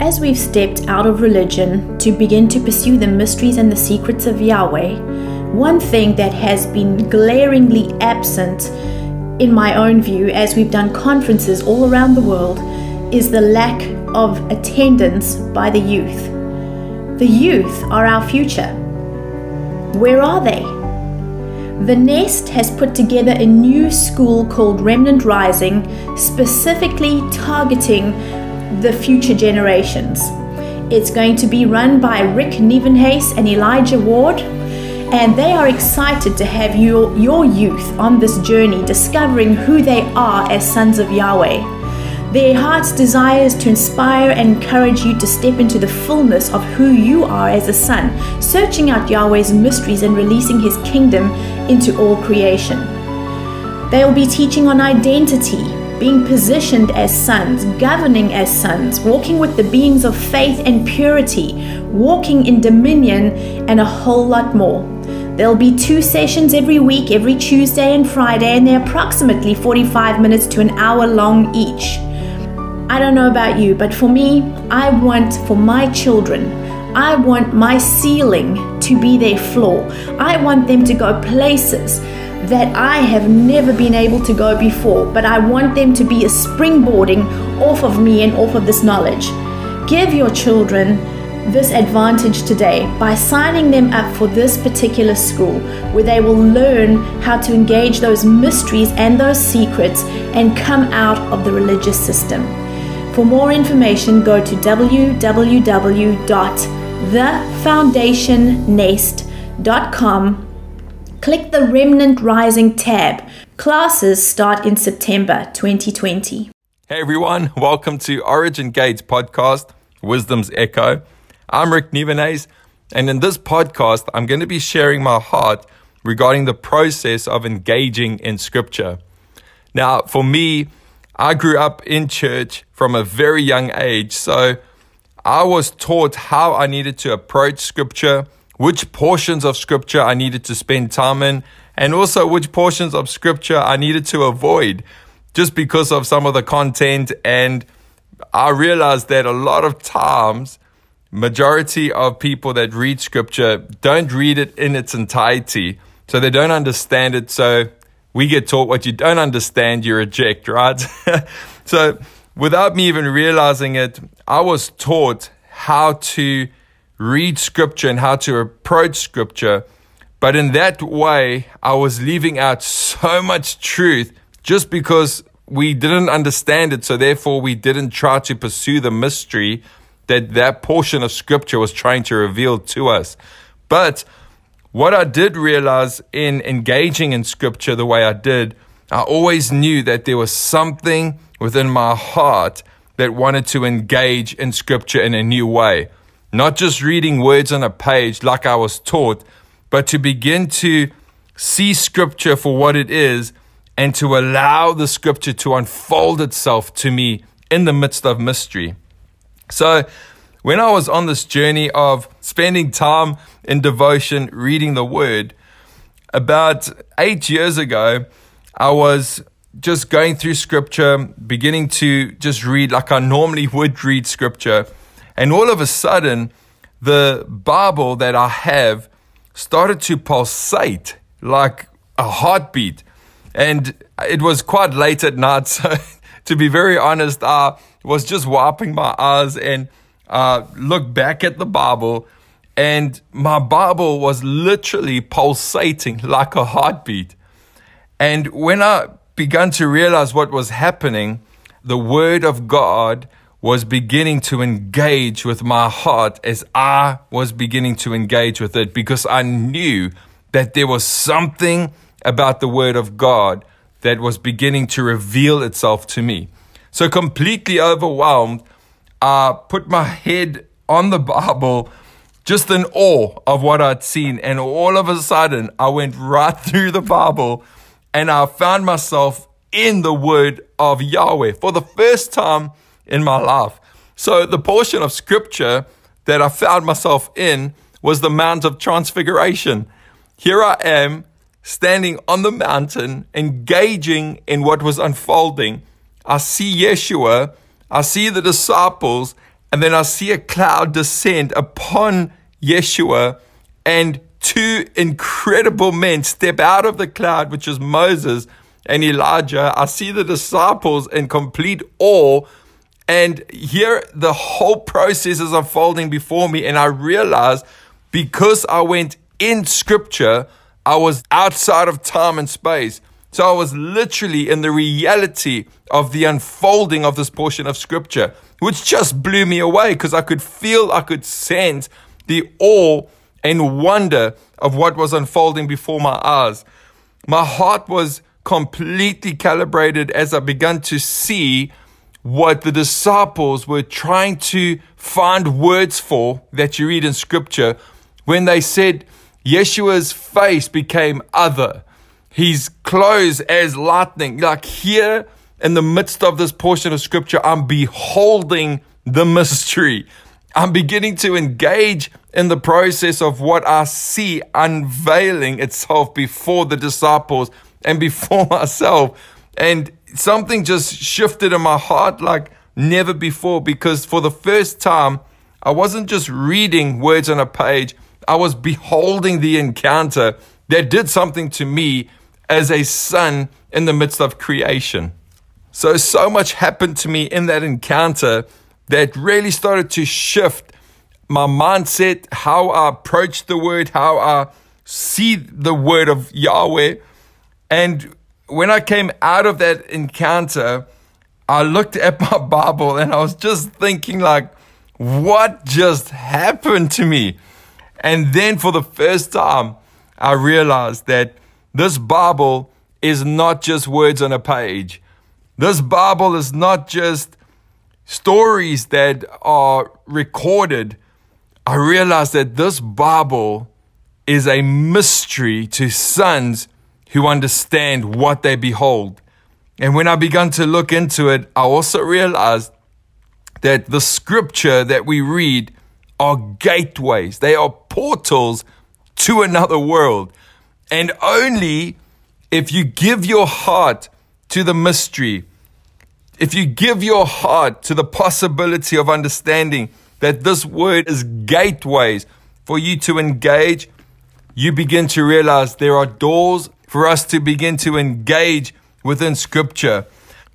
As we've stepped out of religion to begin to pursue the mysteries and the secrets of Yahweh, one thing that has been glaringly absent in my own view as we've done conferences all around the world is the lack of attendance by the youth. The youth are our future. Where are they? The Nest has put together a new school called Remnant Rising, specifically targeting the future generations. It's going to be run by Rick Nevenhace and Elijah Ward, and they are excited to have your, your youth on this journey discovering who they are as sons of Yahweh. Their heart's desire is to inspire and encourage you to step into the fullness of who you are as a son, searching out Yahweh's mysteries and releasing his kingdom into all creation. They will be teaching on identity, being positioned as sons, governing as sons, walking with the beings of faith and purity, walking in dominion, and a whole lot more. There'll be two sessions every week, every Tuesday and Friday, and they're approximately 45 minutes to an hour long each. I don't know about you, but for me, I want for my children, I want my ceiling to be their floor. I want them to go places that I have never been able to go before, but I want them to be a springboarding off of me and off of this knowledge. Give your children this advantage today by signing them up for this particular school where they will learn how to engage those mysteries and those secrets and come out of the religious system. For more information, go to www.thefoundationnest.com. Click the Remnant Rising tab. Classes start in September 2020. Hey everyone, welcome to Origin Gates podcast, Wisdom's Echo. I'm Rick Nevenhaze, and in this podcast, I'm going to be sharing my heart regarding the process of engaging in Scripture. Now, for me, I grew up in church from a very young age, so I was taught how I needed to approach Scripture, which portions of Scripture I needed to spend time in, and also which portions of Scripture I needed to avoid just because of some of the content. And I realized that a lot of times, majority of people that read scripture don't read it in its entirety. So they don't understand it. So we get taught what you don't understand, you reject, right? so without me even realizing it, I was taught how to read scripture and how to approach scripture. But in that way, I was leaving out so much truth just because we didn't understand it. So therefore, we didn't try to pursue the mystery that that portion of scripture was trying to reveal to us. But what I did realize in engaging in scripture the way I did, I always knew that there was something within my heart that wanted to engage in scripture in a new way. Not just reading words on a page like I was taught, but to begin to see scripture for what it is and to allow the scripture to unfold itself to me in the midst of mystery. So, when I was on this journey of spending time in devotion, reading the word, about eight years ago, I was just going through scripture, beginning to just read like I normally would read scripture. And all of a sudden, the Bible that I have started to pulsate like a heartbeat. And it was quite late at night. So, to be very honest, I was just wiping my eyes and uh, looked back at the Bible. And my Bible was literally pulsating like a heartbeat. And when I began to realize what was happening, the Word of God was beginning to engage with my heart as I was beginning to engage with it because I knew that there was something about the Word of God that was beginning to reveal itself to me. So, completely overwhelmed, I put my head on the Bible, just in awe of what I'd seen. And all of a sudden, I went right through the Bible and I found myself in the Word of Yahweh for the first time in my life. So the portion of scripture that I found myself in was the Mount of Transfiguration. Here I am standing on the mountain, engaging in what was unfolding. I see Yeshua, I see the disciples, And then I see a cloud descend upon Yeshua, and two incredible men step out of the cloud, which is Moses and Elijah. I see the disciples in complete awe. And here the whole process is unfolding before me. And I realize because I went in scripture, I was outside of time and space. So I was literally in the reality of the unfolding of this portion of scripture, which just blew me away because I could feel, I could sense the awe and wonder of what was unfolding before my eyes. My heart was completely calibrated as I began to see what the disciples were trying to find words for that you read in scripture when they said Yeshua's face became other, his clothes as lightning. Like here in the midst of this portion of scripture, I'm beholding the mystery. I'm beginning to engage in the process of what I see unveiling itself before the disciples and before myself. And something just shifted in my heart like never before because for the first time, I wasn't just reading words on a page, I was beholding the encounter that did something to me as a son in the midst of creation. So, so much happened to me in that encounter that really started to shift my mindset, how I approach the word, how I see the word of Yahweh. And when I came out of that encounter, I looked at my Bible and I was just thinking, like, what just happened to me? And then for the first time, I realized that this Bible is not just words on a page. This Bible is not just stories that are recorded, I realized that this Bible is a mystery to sons who understand what they behold. And when I began to look into it, I also realized that the scripture that we read are gateways, they are portals to another world. And only if you give your heart to the mystery, if you give your heart to the possibility of understanding that this word is gateways for you to engage, you begin to realize there are doors for us to begin to engage within scripture.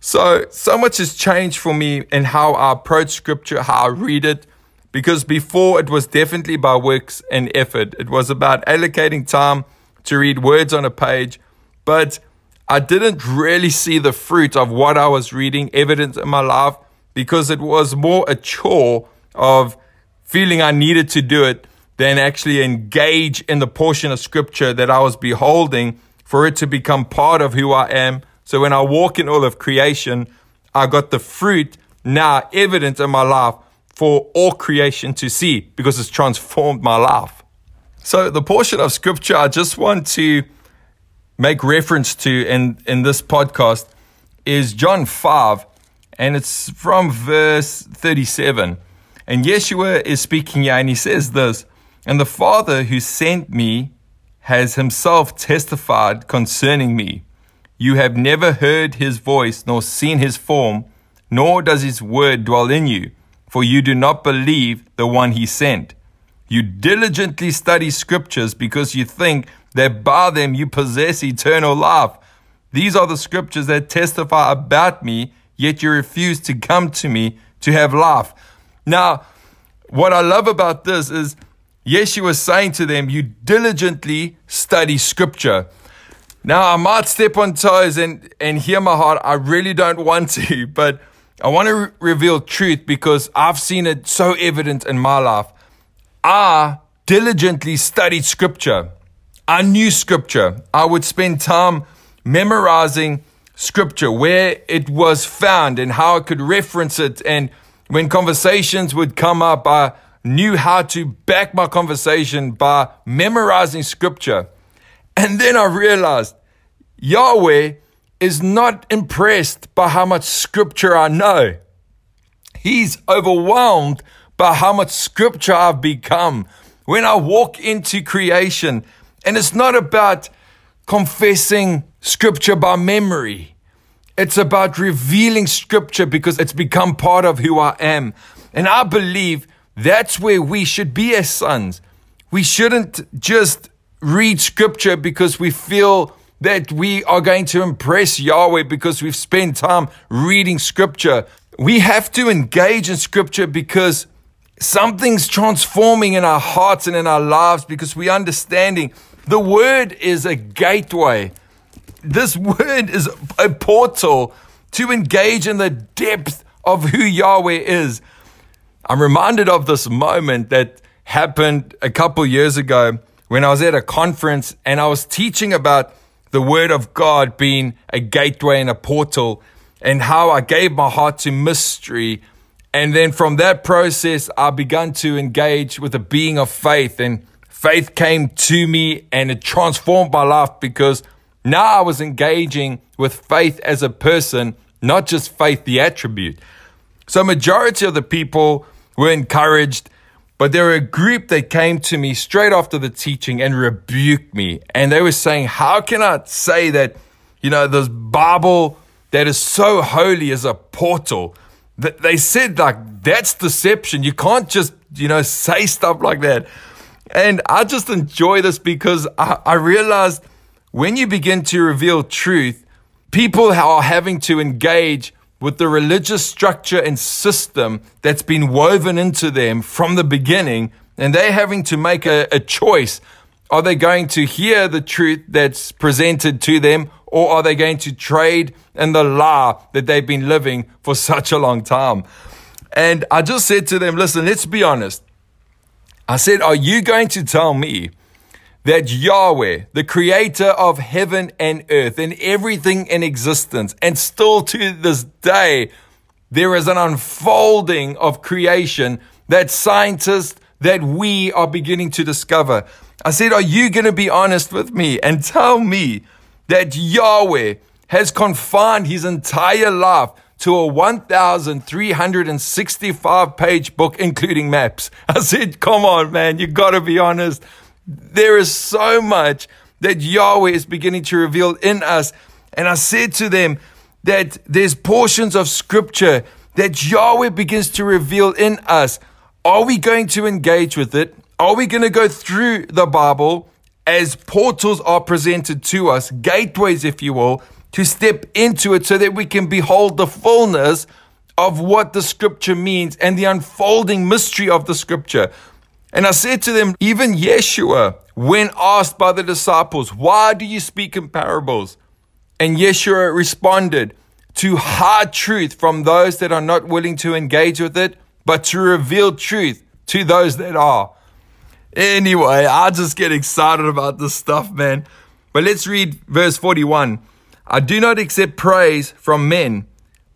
So, so much has changed for me in how I approach scripture, how I read it, because before it was definitely by works and effort. It was about allocating time to read words on a page, but I didn't really see the fruit of what I was reading evident in my life because it was more a chore of feeling I needed to do it than actually engage in the portion of scripture that I was beholding for it to become part of who I am. So when I walk in all of creation, I got the fruit now evident in my life for all creation to see because it's transformed my life. So the portion of scripture I just want to make reference to in, in this podcast is John 5, and it's from verse 37. And Yeshua is speaking here, and he says this And the Father who sent me has himself testified concerning me. You have never heard his voice, nor seen his form, nor does his word dwell in you, for you do not believe the one he sent. You diligently study scriptures because you think that by them you possess eternal life. These are the scriptures that testify about me, yet you refuse to come to me to have life. Now, what I love about this is Yeshua was saying to them, You diligently study scripture. Now, I might step on toes and, and hear my heart. I really don't want to, but I want to re- reveal truth because I've seen it so evident in my life. I diligently studied scripture. I knew scripture. I would spend time memorizing scripture, where it was found and how I could reference it. And when conversations would come up, I knew how to back my conversation by memorizing scripture. And then I realized Yahweh is not impressed by how much scripture I know. He's overwhelmed by how much scripture I've become. When I walk into creation, and it's not about confessing scripture by memory. It's about revealing scripture because it's become part of who I am. And I believe that's where we should be as sons. We shouldn't just read scripture because we feel that we are going to impress Yahweh because we've spent time reading scripture. We have to engage in scripture because something's transforming in our hearts and in our lives because we're understanding the word is a gateway. This word is a portal to engage in the depth of who Yahweh is. I'm reminded of this moment that happened a couple years ago when I was at a conference and I was teaching about the word of God being a gateway and a portal and how I gave my heart to mystery. And then from that process, I began to engage with a being of faith and faith came to me and it transformed my life because now I was engaging with faith as a person, not just faith, the attribute. So majority of the people were encouraged, but there were a group that came to me straight after the teaching and rebuked me. And they were saying, how can I say that, you know, this Bible that is so holy is a portal? That They said like, that's deception. You can't just, you know, say stuff like that. And I just enjoy this because I, I realized when you begin to reveal truth, people are having to engage with the religious structure and system that's been woven into them from the beginning, and they're having to make a, a choice. Are they going to hear the truth that's presented to them, or are they going to trade in the lie that they've been living for such a long time? And I just said to them, listen, let's be honest. I said, Are you going to tell me that Yahweh, the creator of heaven and earth and everything in existence, and still to this day, there is an unfolding of creation that scientists, that we are beginning to discover. I said, Are you going to be honest with me and tell me that Yahweh has confined his entire life to a 1,365 page book, including maps? I said, Come on, man, you got to be honest. There is so much that Yahweh is beginning to reveal in us. And I said to them that there's portions of scripture that Yahweh begins to reveal in us. Are we going to engage with it? Are we going to go through the Bible as portals are presented to us, gateways, if you will, to step into it so that we can behold the fullness of what the scripture means and the unfolding mystery of the scripture? And I said to them, even Yeshua, when asked by the disciples, why do you speak in parables? And Yeshua responded, to hard truth from those that are not willing to engage with it, but to reveal truth to those that are. Anyway, I just get excited about this stuff, man. But let's read verse 41. I do not accept praise from men,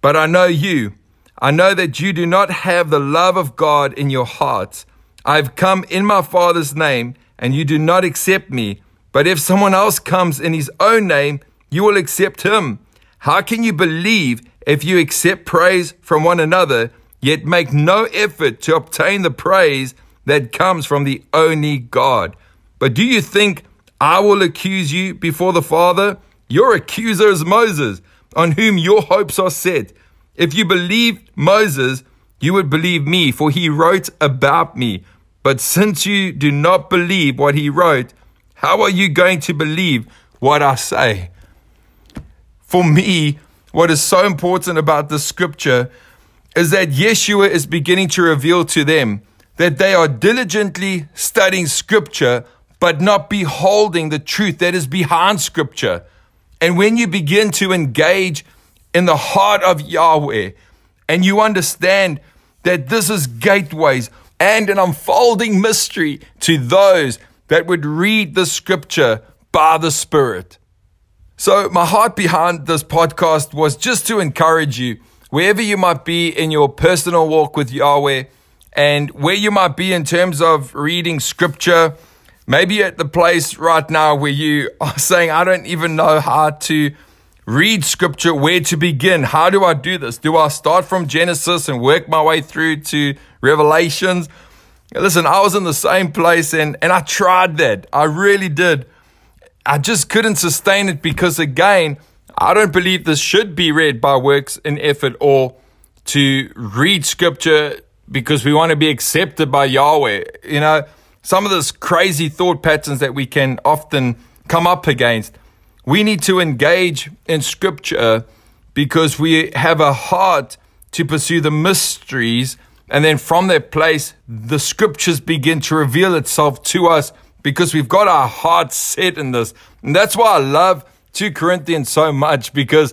but I know you. I know that you do not have the love of God in your hearts. I've come in my Father's name, and you do not accept me. But if someone else comes in his own name, you will accept him. How can you believe if you accept praise from one another, yet make no effort to obtain the praise that comes from the only God? But do you think I will accuse you before the Father? Your accuser is Moses, on whom your hopes are set. If you believed Moses, you would believe me, for he wrote about me. But since you do not believe what he wrote, how are you going to believe what I say? For me, what is so important about the scripture is that Yeshua is beginning to reveal to them that they are diligently studying scripture, but not beholding the truth that is behind scripture. And when you begin to engage in the heart of Yahweh and you understand that this is gateways and an unfolding mystery to those that would read the scripture by the Spirit. So, my heart behind this podcast was just to encourage you, wherever you might be in your personal walk with Yahweh, and where you might be in terms of reading scripture. Maybe at the place right now where you are saying, I don't even know how to read scripture, where to begin. How do I do this? Do I start from Genesis and work my way through to Revelations? Listen, I was in the same place and, and I tried that. I really did. I just couldn't sustain it because, again, I don't believe this should be read by works and effort or to read scripture because we want to be accepted by Yahweh. You know, some of those crazy thought patterns that we can often come up against. We need to engage in scripture because we have a heart to pursue the mysteries. And then from that place, the scriptures begin to reveal itself to us because we've got our heart set in this. And that's why I love 2 Corinthians so much because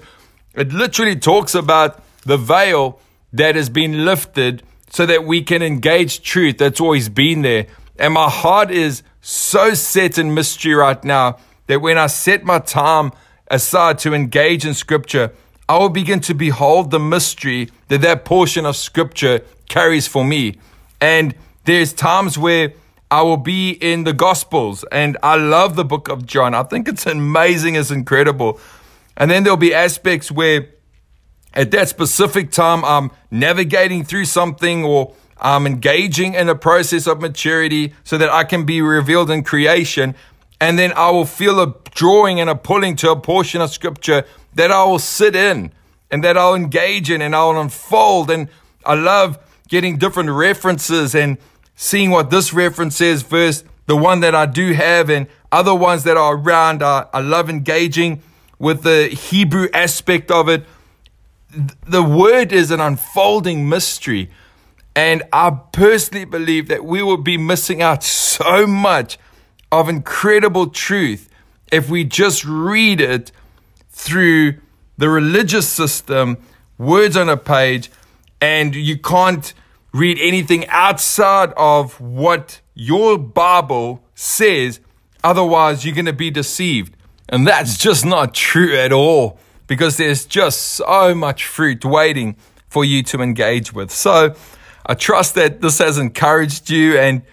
it literally talks about the veil that has been lifted so that we can engage truth that's always been there. And my heart is so set in mystery right now that when I set my time aside to engage in scripture, I will begin to behold the mystery that that portion of scripture carries for me. And there's times where I will be in the gospels and I love the book of John. I think it's amazing. It's incredible. And then there'll be aspects where at that specific time I'm navigating through something or I'm engaging in a process of maturity so that I can be revealed in creation. And then I will feel a drawing and a pulling to a portion of scripture that I will sit in and that I'll engage in and I'll unfold. And I love getting different references and seeing what this reference says versus the one that I do have and other ones that are around. I, I love engaging with the Hebrew aspect of it. The word is an unfolding mystery. And I personally believe that we will be missing out so much of incredible truth if we just read it through the religious system, words on a page, and you can't read anything outside of what your Bible says. Otherwise, you're going to be deceived. And that's just not true at all because there's just so much fruit waiting for you to engage with. So I trust that this has encouraged you. And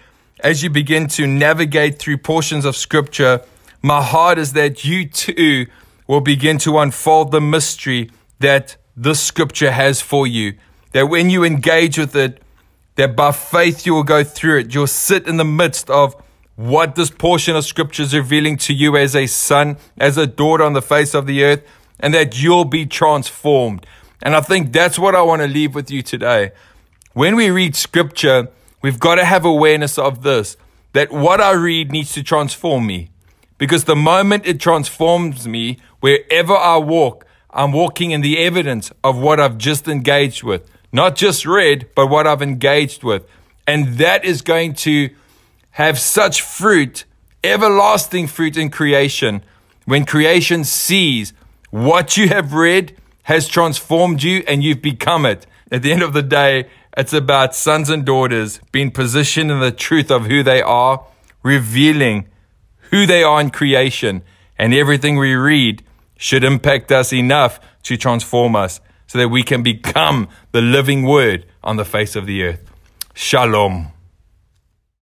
as you begin to navigate through portions of scripture, my heart is that you too will begin to unfold the mystery that this scripture has for you. That when you engage with it, that by faith you will go through it. You'll sit in the midst of what this portion of scripture is revealing to you as a son, as a daughter on the face of the earth, and that you'll be transformed. And I think that's what I want to leave with you today. When we read scripture, we've got to have awareness of this that what I read needs to transform me. Because the moment it transforms me, wherever I walk, I'm walking in the evidence of what I've just engaged with. Not just read, but what I've engaged with. And that is going to have such fruit, everlasting fruit in creation. When creation sees what you have read has transformed you and you've become it. At the end of the day, it's about sons and daughters being positioned in the truth of who they are, revealing who they are in creation, and everything we read should impact us enough to transform us so that we can become the living word on the face of the earth. Shalom.